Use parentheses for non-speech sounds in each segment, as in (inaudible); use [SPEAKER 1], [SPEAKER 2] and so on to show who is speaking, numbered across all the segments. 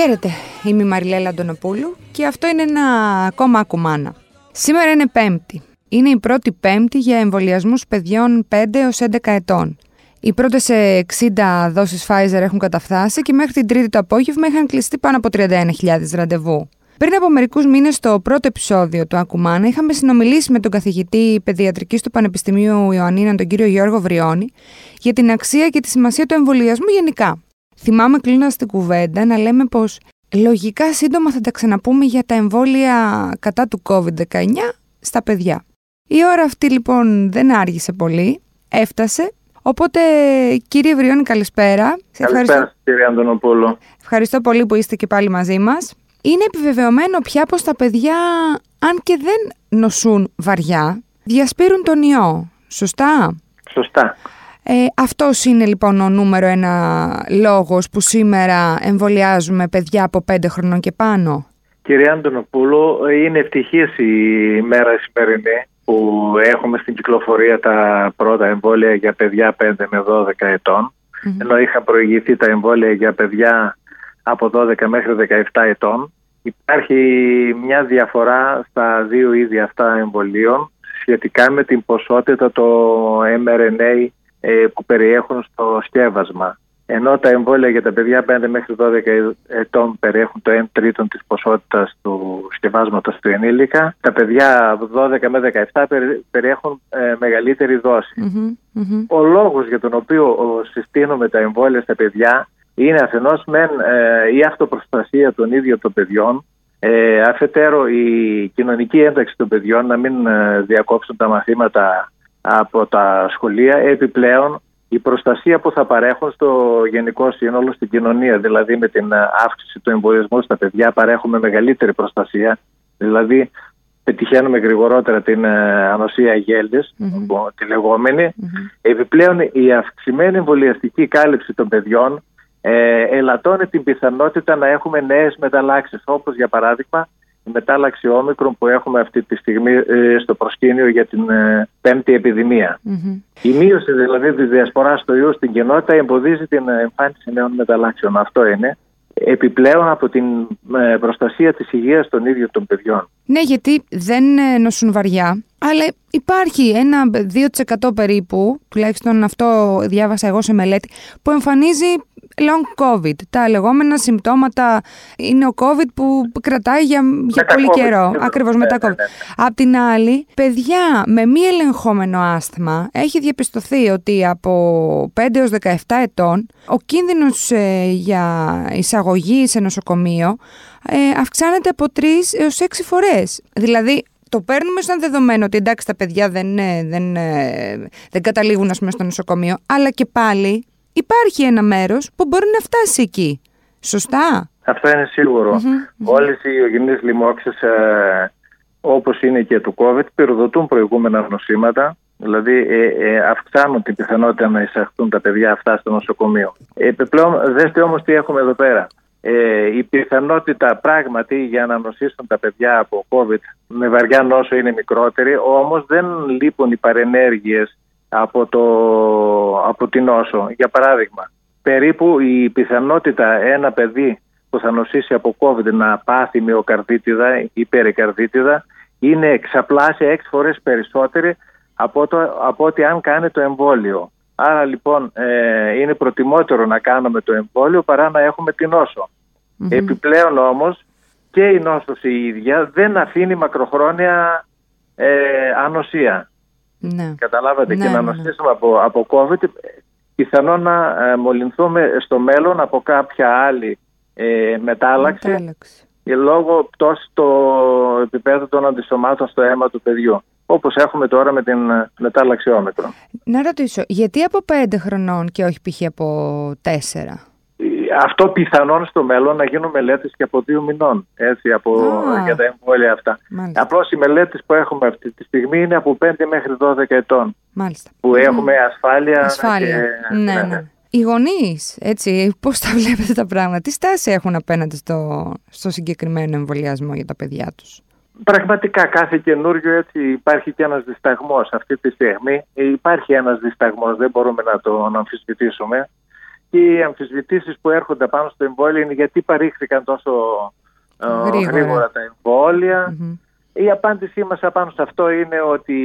[SPEAKER 1] Χαίρετε, είμαι η Μαριλέλα Αντωνοπούλου και αυτό είναι ένα ακόμα ακουμάνα. Σήμερα είναι Πέμπτη. Είναι η πρώτη Πέμπτη για εμβολιασμούς παιδιών 5 έως 11 ετών. Οι πρώτες 60 δόσεις Pfizer έχουν καταφτάσει και μέχρι την Τρίτη το απόγευμα είχαν κλειστεί πάνω από 31.000 ραντεβού. Πριν από μερικούς μήνες, στο πρώτο επεισόδιο του Ακουμάνα, είχαμε συνομιλήσει με τον καθηγητή παιδιατρικής του Πανεπιστημίου Ιωαννίνα, τον κύριο Γιώργο Βριώνη, για την αξία και τη σημασία του εμβολιασμού γενικά. Θυμάμαι κλείνοντας την κουβέντα να λέμε πως λογικά σύντομα θα τα ξαναπούμε για τα εμβόλια κατά του COVID-19 στα παιδιά. Η ώρα αυτή λοιπόν δεν άργησε πολύ, έφτασε. Οπότε κύριε Βριώνη καλησπέρα.
[SPEAKER 2] Καλησπέρα κύριε Αντωνοπούλου.
[SPEAKER 1] Ευχαριστώ πολύ που είστε και πάλι μαζί μας. Είναι επιβεβαιωμένο πια πως τα παιδιά, αν και δεν νοσούν βαριά, διασπείρουν τον ιό. Σωστά;
[SPEAKER 2] Σωστά.
[SPEAKER 1] Ε, αυτός είναι λοιπόν ο νούμερο ένα λόγος που σήμερα εμβολιάζουμε παιδιά από πέντε χρονών και πάνω.
[SPEAKER 2] Κύριε Αντωνοπούλου, είναι ευτυχής η μέρα σημερινή που έχουμε στην κυκλοφορία τα πρώτα εμβόλια για παιδιά 5 με 12 ετων ενώ είχαν προηγηθεί τα εμβόλια για παιδιά από 12 μέχρι 17 ετών. Υπάρχει μια διαφορά στα δύο είδη αυτά εμβολίων σχετικά με την ποσότητα το mRNA ε, που περιέχουν στο σκεύασμα. Ενώ τα εμβόλια για τα παιδιά 5 μέχρι 12 ετών περιέχουν το 1 τρίτο της ποσότητας του σκευάσματος του ενήλικα, τα παιδιά 12 με 17 περιέχουν ε, μεγαλύτερη Ο λόγος για τον οποίο συστήνουμε τα εμβόλια στα παιδιά είναι αφενός μεν ε, η αυτοπροστασία των ίδιων των παιδιών, ε, αφετέρου η κοινωνική ένταξη των παιδιών να μην ε, διακόψουν τα μαθήματα από τα σχολεία, επιπλέον η προστασία που θα παρέχουν στο γενικό σύνολο στην κοινωνία, δηλαδή με την αύξηση του εμβολιασμού στα παιδιά παρέχουμε μεγαλύτερη προστασία, δηλαδή πετυχαίνουμε γρηγορότερα την ανοσία γέλης, τη λεγομενη Επιπλέον η αυξημένη εμβολιαστική κάλυψη των παιδιών ε, ελαττώνει την πιθανότητα να έχουμε νέες μεταλλάξεις όπως για παράδειγμα η μετάλλαξη όμικρον που έχουμε αυτή τη στιγμή ε, στο προσκήνιο για την ε, πέμπτη Η μείωση δηλαδή της διασποράς του ιού στην κοινότητα εμποδίζει την εμφάνιση νέων μεταλλάξεων. Αυτό είναι επιπλέον από την ε, προστασία της υγείας των ίδιων των παιδιών.
[SPEAKER 1] Ναι, γιατί δεν νοσούν βαριά, αλλά υπάρχει ένα 2% περίπου, τουλάχιστον αυτό διάβασα εγώ σε μελέτη, που εμφανίζει long COVID. Τα λεγόμενα συμπτώματα είναι ο COVID που κρατάει για, για πολύ COVID, καιρό. Ακριβώς μετά ναι, COVID. Ναι, ναι. Απ' την άλλη, παιδιά με μη ελεγχόμενο άσθμα έχει διαπιστωθεί ότι από 5 έως 17 ετών ο κίνδυνος ε, για εισαγωγή σε νοσοκομείο ε, αυξάνεται από 3 έως 6 φορές. Δηλαδή το παίρνουμε σαν δεδομένο ότι εντάξει τα παιδιά δεν, ε, δεν, δεν καταλήγουν ας πούμε, στο νοσοκομείο, αλλά και πάλι υπάρχει ένα μέρος που μπορεί να φτάσει εκεί. Σωστά;
[SPEAKER 2] Αυτό είναι σίγουρο. Mm-hmm. Όλες οι υγιεινείς λοιμώξεις ε, όπως είναι και του COVID πυροδοτούν προηγούμενα νοσήματα Δηλαδή ε, ε, αυξάνουν την πιθανότητα να εισαχθούν τα παιδιά αυτά στο νοσοκομείο. Επιπλέον, δέστε όμως τι έχουμε εδώ πέρα. Ε, η πιθανότητα πράγματι για να νοσήσουν τα παιδιά από COVID με βαριά νόσο είναι μικρότερη, όμως δεν λείπουν οι παρενέργειες από, το, από την νόσο. Για παράδειγμα, περίπου η πιθανότητα ένα παιδί που θα νοσήσει από COVID να πάθει μυοκαρδίτιδα ή περικαρδίτιδα είναι εξαπλάσια έξι φορές περισσότερη από, το, από ότι αν κάνει το εμβόλιο. Άρα λοιπόν ε, είναι προτιμότερο να κάνουμε το εμβόλιο παρά να έχουμε την νοσο Επιπλέον όμως και η νόσος η ίδια δεν αφήνει μακροχρόνια ε, ανοσία. Ναι. Καταλάβατε και ναι, να νοσήσουμε ναι, ναι. από, από COVID πιθανόν να ε, μολυνθούμε στο μέλλον από κάποια άλλη ε, μετάλλαξη, μετάλλαξη. λόγω πτώσης το επίπεδο των αντισωμάτων στο αίμα του παιδιού όπως έχουμε τώρα με την ε, μετάλλαξη όμικρον.
[SPEAKER 1] Να ρωτήσω, γιατί από πέντε χρονών και όχι π.χ. από τέσσερα;
[SPEAKER 2] Αυτό πιθανόν στο μέλλον να γίνουν μελέτες και από δύο μηνών έτσι, από, για τα εμβόλια αυτά. Απλώς οι μελέτες που έχουμε αυτή τη στιγμή είναι από 5 μέχρι 12 ετών.
[SPEAKER 1] Μάλιστα.
[SPEAKER 2] Που έχουμε ασφάλεια.
[SPEAKER 1] ασφάλεια. Και... Ναι, ναι. ναι. Οι γονείς, έτσι, πώς τα (laughs) βλέπετε τα πράγματα, τι στάση έχουν απέναντι στο, στο συγκεκριμένο εμβολιασμό για τα παιδιά τους;
[SPEAKER 2] Πραγματικά κάθε καινούριο έτσι υπάρχει και ένας δισταγμός αυτή τη στιγμή. Υπάρχει ένας δισταγμός, δεν μπορούμε να το αμφισβητήσουμε και οι αμφισβητήσεις που έρχονται πάνω στο εμβόλιο είναι γιατί παρήχθηκαν τόσο γρήγορα, γρήγορα τα εμβόλια. Η απάντησή μας απάνω σε αυτό είναι ότι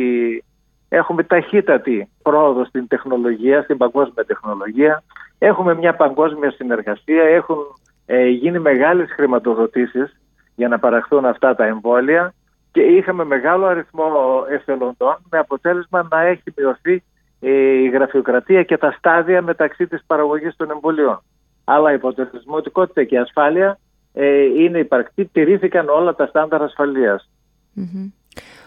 [SPEAKER 2] έχουμε ταχύτατη πρόοδο στην τεχνολογία, στην παγκόσμια τεχνολογία. Έχουμε μια παγκόσμια συνεργασία, έχουν ε, γίνει μεγάλες χρηματοδοτήσεις για να παραχθούν αυτά τα εμβόλια και είχαμε μεγάλο αριθμό εθελοντών με αποτέλεσμα να έχει μειωθεί ε, η γραφειοκρατία και τα στάδια μεταξύ της παραγωγής των εμβολίων. Αλλά η αποτελεσματικότητα και η ασφάλεια ε, είναι υπαρκτή, τηρήθηκαν όλα τα στάνταρ ασφαλείας.
[SPEAKER 1] Mm-hmm.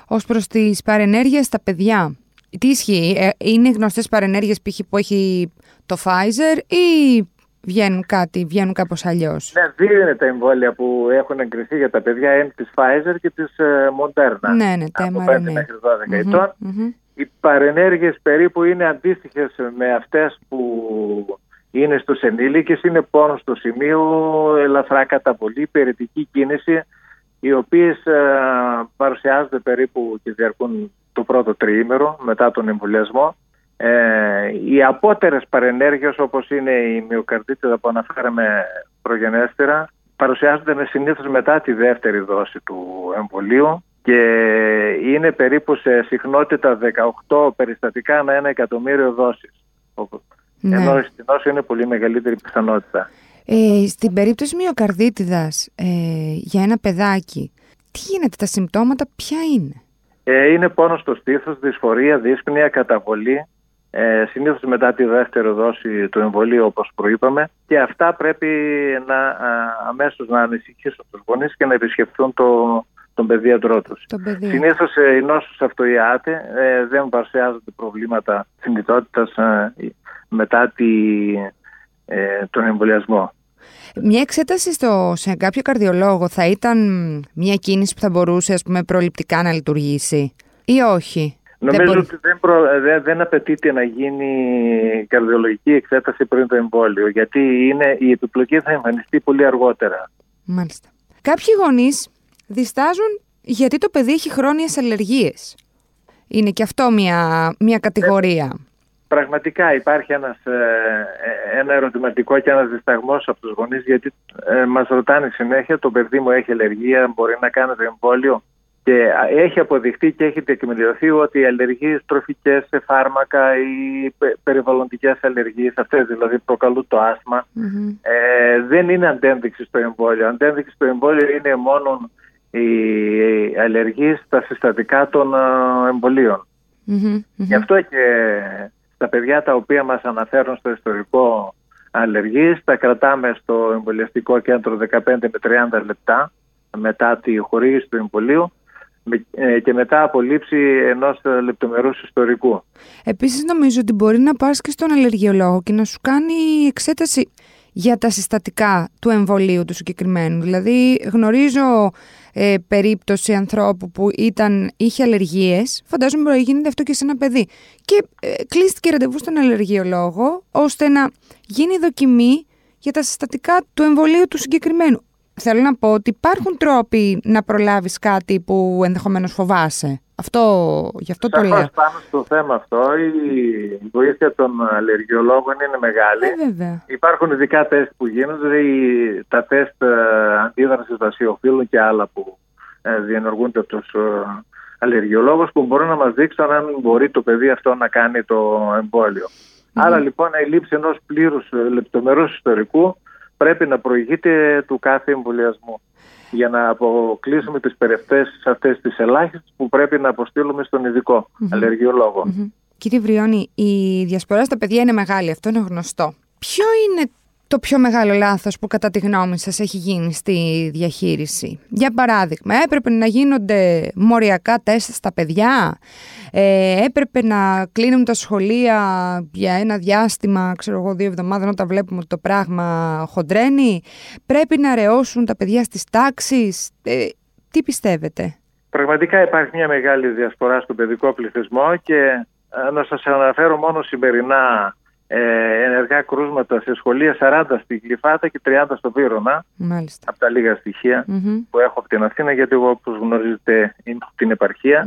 [SPEAKER 1] Ως προς τις παρενέργειες στα παιδιά, τι ισχύει, ε, είναι γνωστές παρενέργειες π.χ. που έχει το Pfizer ή βγαίνουν κάτι, βγαίνουν κάπως αλλιώς;
[SPEAKER 2] Ναι, δύο είναι τα εμβόλια που έχουν εγκριθεί για τα παιδιά, είναι της Pfizer και της ε, Moderna.
[SPEAKER 1] Ναι, ναι, τα
[SPEAKER 2] από 5 μέχρι 12 ετων Οι παρενέργειες περίπου είναι αντίστοιχες με αυτές που είναι στους ενήλικες, είναι πόνο στο σημείο, ελαφρά καταβολή, περιτική κίνηση, οι οποίες ε, παρουσιάζονται περίπου και διαρκούν το πρώτο τριήμερο μετά τον εμβολιασμό. Ε, οι απότερες παρενέργειες όπως είναι η μυοκαρδίτιδα που αναφέραμε προγενέστερα παρουσιάζονται με συνήθως μετά τη δεύτερη δόση του εμβολίου και είναι περίπου σε συχνότητα 18 περιστατικά ανά ένα εκατομμύριο δόσεις. Ναι. Ενώ στην όσο είναι πολύ μεγαλύτερη πιθανότητα.
[SPEAKER 1] Ε, στην περίπτωση μυοκαρδίτιδας ε, για ένα παιδάκι, τι γίνεται, τα συμπτώματα ποια είναι;
[SPEAKER 2] Ε, είναι πόνο στο στήθος, δυσφορία, δύσπνοια, καταβολή, ε, συνήθως μετά τη δεύτερη δόση του εμβολίου όπως προείπαμε και αυτά πρέπει να, α, αμέσως να ανησυχήσουν τους γονείς και να επισκεφθούν το, τον παιδίατρό τους. Συνήθως ε, οι νόσους αυτοϊάται ε, δεν παρουσιάζονται προβλήματα συνειδητότητας ε, μετά τη, ε, τον εμβολιασμό.
[SPEAKER 1] Μια εξέταση στο, σε κάποιο καρδιολόγο θα ήταν μια κίνηση που θα μπορούσε ας πούμε, προληπτικά να λειτουργήσει ή όχι;
[SPEAKER 2] Νομίζω δεν ότι δεν, προ, δεν, δεν απαιτείται να γίνει καρδιολογική εξέταση πριν το εμβόλιο, γιατί είναι, η επιπλοκή θα εμφανιστεί πολύ αργότερα.
[SPEAKER 1] Μάλιστα. Κάποιοι γονείς διστάζουν γιατί το παιδί έχει χρόνιες αλλεργίες. Είναι και αυτό μια, μια κατηγορία
[SPEAKER 2] πραγματικά υπάρχει ένας, ε, ε, ένα ερωτηματικό και ένας δισταγμός από τους γονείς γιατί ε, μας ρωτάνε συνέχεια το παιδί μου έχει αλλεργία, μπορεί να κάνει το εμβόλιο; Και έχει αποδειχτεί και έχει τεκμηριωθεί ότι οι αλλεργίες τροφικές σε φάρμακα ή περιβαλλοντικές αλλεργίες, αυτές δηλαδή προκαλούν το ασμα ε, δεν είναι αντένδειξη στο εμβόλιο. Αντένδειξη στο εμβόλιο είναι μόνο οι αλλεργίες στα συστατικά των εμβολίων. Γι' αυτό και τα παιδιά τα οποία μας αναφέρουν στο ιστορικό αλλεργής τα κρατάμε στο εμβολιαστικό κέντρο 15 με 30 λεπτά μετά τη χορήγηση του εμβολίου ε, και μετά από λήψη ενός λεπτομερούς ιστορικού.
[SPEAKER 1] Επίσης νομίζω ότι μπορεί να πας και στον αλλεργιολόγο και να σου κάνει εξέταση για τα συστατικά του εμβολίου του συγκεκριμένου. Δηλαδή γνωρίζω ε, περίπτωση ανθρώπου που ήταν, είχε αλλεργίες, φαντάζομαι μπορεί να γίνεται αυτό και σε ένα παιδί. Και ε, κλείστηκε ραντεβού στον αλλεργιολόγο, ώστε να γίνει δοκιμή για τα συστατικά του εμβολίου του συγκεκριμένου. Θέλω να πω ότι υπάρχουν τρόποι να προλάβεις κάτι που ενδεχομένως φοβάσαι. Αυτό, γι' αυτό το λέω.
[SPEAKER 2] Πάνω στο θέμα αυτό, η βοήθεια των αλλεργιολόγων είναι μεγάλη.
[SPEAKER 1] Ε,
[SPEAKER 2] Υπάρχουν ειδικά τεστ που γίνονται, τα τεστ ε, αντίδρασης βασιοφύλων και άλλα που ε, διενεργούνται από τους αλλεργιολόγους που μπορούν να μας δείξουν αν μπορεί το παιδί αυτό να κάνει το εμβόλιο. Άρα λοιπόν η λήψη ενός πλήρους λεπτομερούς ιστορικού πρέπει να προηγείται του κάθε εμβολιασμού για να αποκλείσουμε τις περιευτές αυτές τις ελάχιστες που πρέπει να αποστείλουμε στον ειδικό mm-hmm. αλλεργιολόγο. Mm-hmm.
[SPEAKER 1] Κύριε Βριώνη, η διασπορά στα παιδιά είναι μεγάλη, αυτό είναι γνωστό. Ποιο είναι το πιο μεγάλο λάθος που κατά τη γνώμη σας έχει γίνει στη διαχείριση. Για παράδειγμα, έπρεπε να γίνονται μοριακά τεστ στα παιδιά, ε, έπρεπε να κλείνουν τα σχολεία για ένα διάστημα, ξέρω εγώ, δύο εβδομάδες όταν βλέπουμε ότι το πράγμα χοντρένει, πρέπει να ρεώσουν τα παιδιά στις τάξεις. Ε, τι πιστεύετε;
[SPEAKER 2] Πραγματικά υπάρχει μια μεγάλη διασπορά στον παιδικό πληθυσμό και ε, να σας αναφέρω μόνο σημερινά ε, ενεργά κρούσματα σε σχολεία 40 στη Γλυφάτα και 30 στο Βύρονα.
[SPEAKER 1] Μάλιστα.
[SPEAKER 2] Από τα λίγα που έχω από την Αθήνα, γιατί εγώ όπως γνωρίζετε είμαι από την επαρχία.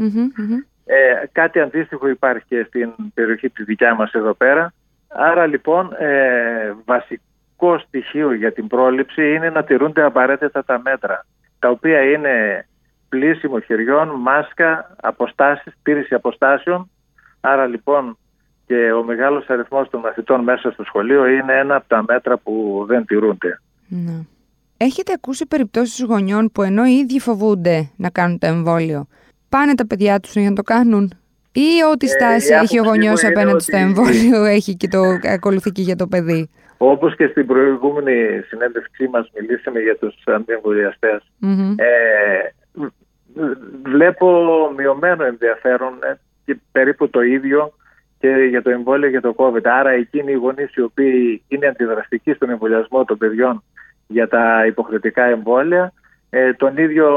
[SPEAKER 2] Ε, κάτι αντίστοιχο υπάρχει και στην περιοχή τη δικιά μας εδώ πέρα. Άρα λοιπόν ε, βασικό στοιχείο για την πρόληψη είναι να τηρούνται απαραίτητα τα μέτρα, τα οποία είναι πλήσιμο χεριών, μάσκα, αποστάσεις, τήρηση αποστάσεων. Άρα λοιπόν και ο μεγάλος αριθμός των μαθητών μέσα στο σχολείο είναι ένα από τα μέτρα που δεν τηρούνται.
[SPEAKER 1] Ναι. Έχετε ακούσει περιπτώσεις γονιών που ενώ οι ίδιοι φοβούνται να κάνουν το εμβόλιο, πάνε τα παιδιά τους για να το κάνουν; Ή ό,τι ε, στάση έχει ο γονιός απέναντι ότι... στο εμβόλιο (laughs) έχει και το ακολουθεί και για το παιδί;
[SPEAKER 2] Όπως και στην προηγούμενη συνέντευξή μας μιλήσαμε για τους αντιεμβολιαστές. Ε, βλέπω μειωμένο ενδιαφέρον ε, και περίπου το ίδιο και για το εμβόλιο για το COVID. Άρα εκείνοι οι γονείς οι οποίοι είναι αντιδραστικοί στον εμβολιασμό των παιδιών για τα υποχρεωτικά εμβόλια, ε, τον ίδιο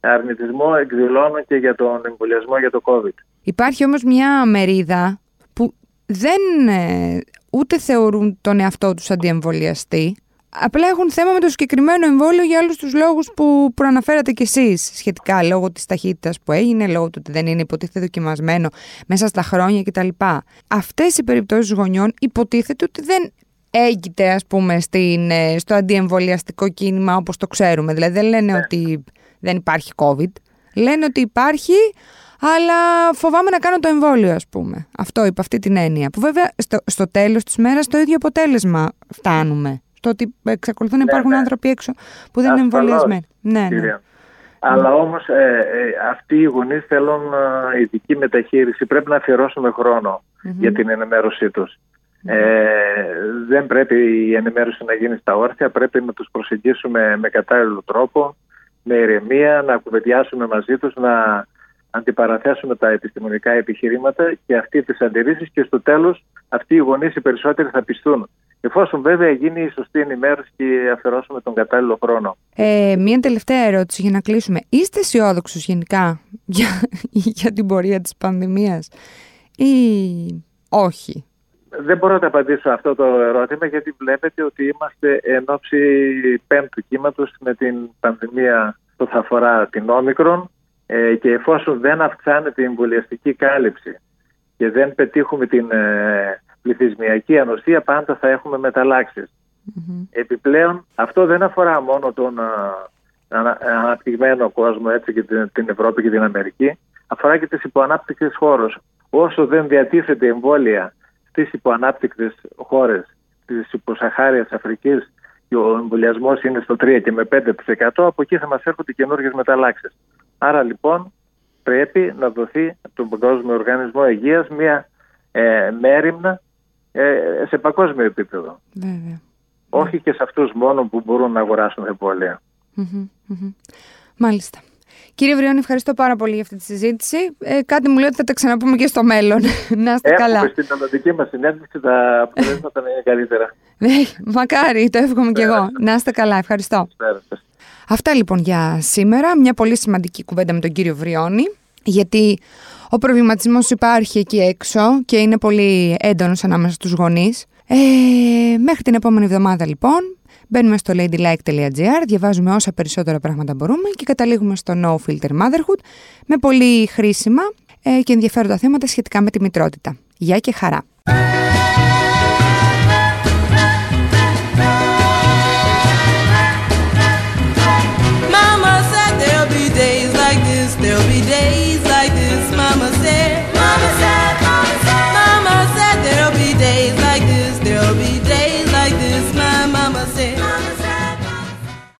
[SPEAKER 2] αρνητισμό εκδηλώνουν και για τον εμβολιασμό για το COVID.
[SPEAKER 1] Υπάρχει όμως μια μερίδα που δεν ε, ούτε θεωρούν τον εαυτό τους αντιεμβολιαστή, Απλά έχουν θέμα με το συγκεκριμένο εμβόλιο για άλλου τους λόγους που προαναφέρατε κι εσείς σχετικά, λόγω της ταχύτητας που έγινε, λόγω του ότι δεν είναι υποτίθεται δοκιμασμένο μέσα στα χρόνια κτλ. Αυτές οι περιπτώσεις γονιών υποτίθεται ότι δεν έγκυται, ας πούμε, στην, ε, στο αντιεμβολιαστικό κίνημα όπως το ξέρουμε. Δηλαδή δεν λένε ναι. ότι δεν υπάρχει COVID. Λένε ότι υπάρχει, αλλά φοβάμαι να κάνω το εμβόλιο, ας πούμε. Αυτό υπ' αυτή την έννοια. Που βέβαια στο, στο τέλος της μέρας το ίδιο αποτέλεσμα φτάνουμε το ότι εξακολουθούν να ναι, υπάρχουν ναι. άνθρωποι έξω που δεν είναι εμβολιασμένοι. Ναι, ναι.
[SPEAKER 2] Αλλά όμως ε, ε, αυτοί οι γονείς θέλουν ε, ειδική μεταχείριση. Πρέπει να αφιερώσουμε για την ενημέρωσή τους. Ε, δεν πρέπει η ενημέρωση να γίνει στα όρθια, πρέπει να τους προσεγγίσουμε με κατάλληλο τρόπο, με ηρεμία, να κουβεντιάσουμε μαζί τους, να αντιπαραθέσουμε τα επιστημονικά επιχειρήματα και αυτοί τις αντιρρήσεις και στο τέλος αυτοί οι γονείς οι περισσότεροι θα πιστούν. Εφόσον βέβαια γίνει η σωστή ενημέρωση και αφαιρώσουμε τον κατάλληλο χρόνο.
[SPEAKER 1] Ε, μία τελευταία ερώτηση για να κλείσουμε. Είστε αισιόδοξος γενικά για, (laughs) για την πορεία της πανδημίας ή όχι;
[SPEAKER 2] Δεν μπορώ να απαντήσω αυτό το ερώτημα γιατί βλέπετε ότι είμαστε εν ώψη πέμπτου κύματος με την πανδημία που θα αφορά την όμικρον ε, και εφόσον δεν αυξάνεται η εμβολιαστική κάλυψη και δεν πετύχουμε την ε, πληθυσμιακή ανοσία πάντα θα έχουμε μεταλλάξεις. Επιπλέον αυτό δεν αφορά μόνο τον αναπτυγμένο κόσμο έτσι και την, Ευρώπη και την Αμερική, αφορά και τις υποανάπτυκτες χώρες. Όσο δεν διατίθεται εμβόλια στις υποανάπτυκτες χώρες της υποσαχάριας Αφρικής και ο εμβολιασμός είναι στο 3 και με 5% από εκεί θα μας έρχονται καινούργιες μεταλλάξεις. Άρα λοιπόν πρέπει να δοθεί από τον Παγκόσμιο Οργανισμό Υγείας μια ε, μέρημνα ε, σε παγκόσμιο επίπεδο.
[SPEAKER 1] Βέβαια.
[SPEAKER 2] Όχι και σε αυτούς μόνο που μπορούν να αγοράσουν εμβόλια.
[SPEAKER 1] Μάλιστα. Κύριε Βριώνη, ευχαριστώ πάρα πολύ για αυτή τη συζήτηση. Ε, κάτι μου λέει ότι θα τα ξαναπούμε και στο μέλλον. (laughs) να είστε Έχουμε καλά.
[SPEAKER 2] Στην μελλοντική μας συνέντευξη τα αποτελέσματα να είναι καλύτερα.
[SPEAKER 1] Ναι, μακάρι, το εύχομαι και εγώ. Να είστε καλά, ευχαριστώ. Αυτά λοιπόν για σήμερα. Μια πολύ σημαντική κουβέντα με τον κύριο Βριώνη. Γιατί ο προβληματισμός υπάρχει εκεί έξω και είναι πολύ έντονος ανάμεσα στους γονείς. Ε, μέχρι την επόμενη εβδομάδα λοιπόν μπαίνουμε στο ladylike.gr, διαβάζουμε όσα περισσότερα πράγματα μπορούμε και καταλήγουμε στο No Filter Motherhood με πολύ χρήσιμα ε, και ενδιαφέροντα θέματα σχετικά με τη μητρότητα. Γεια και χαρά!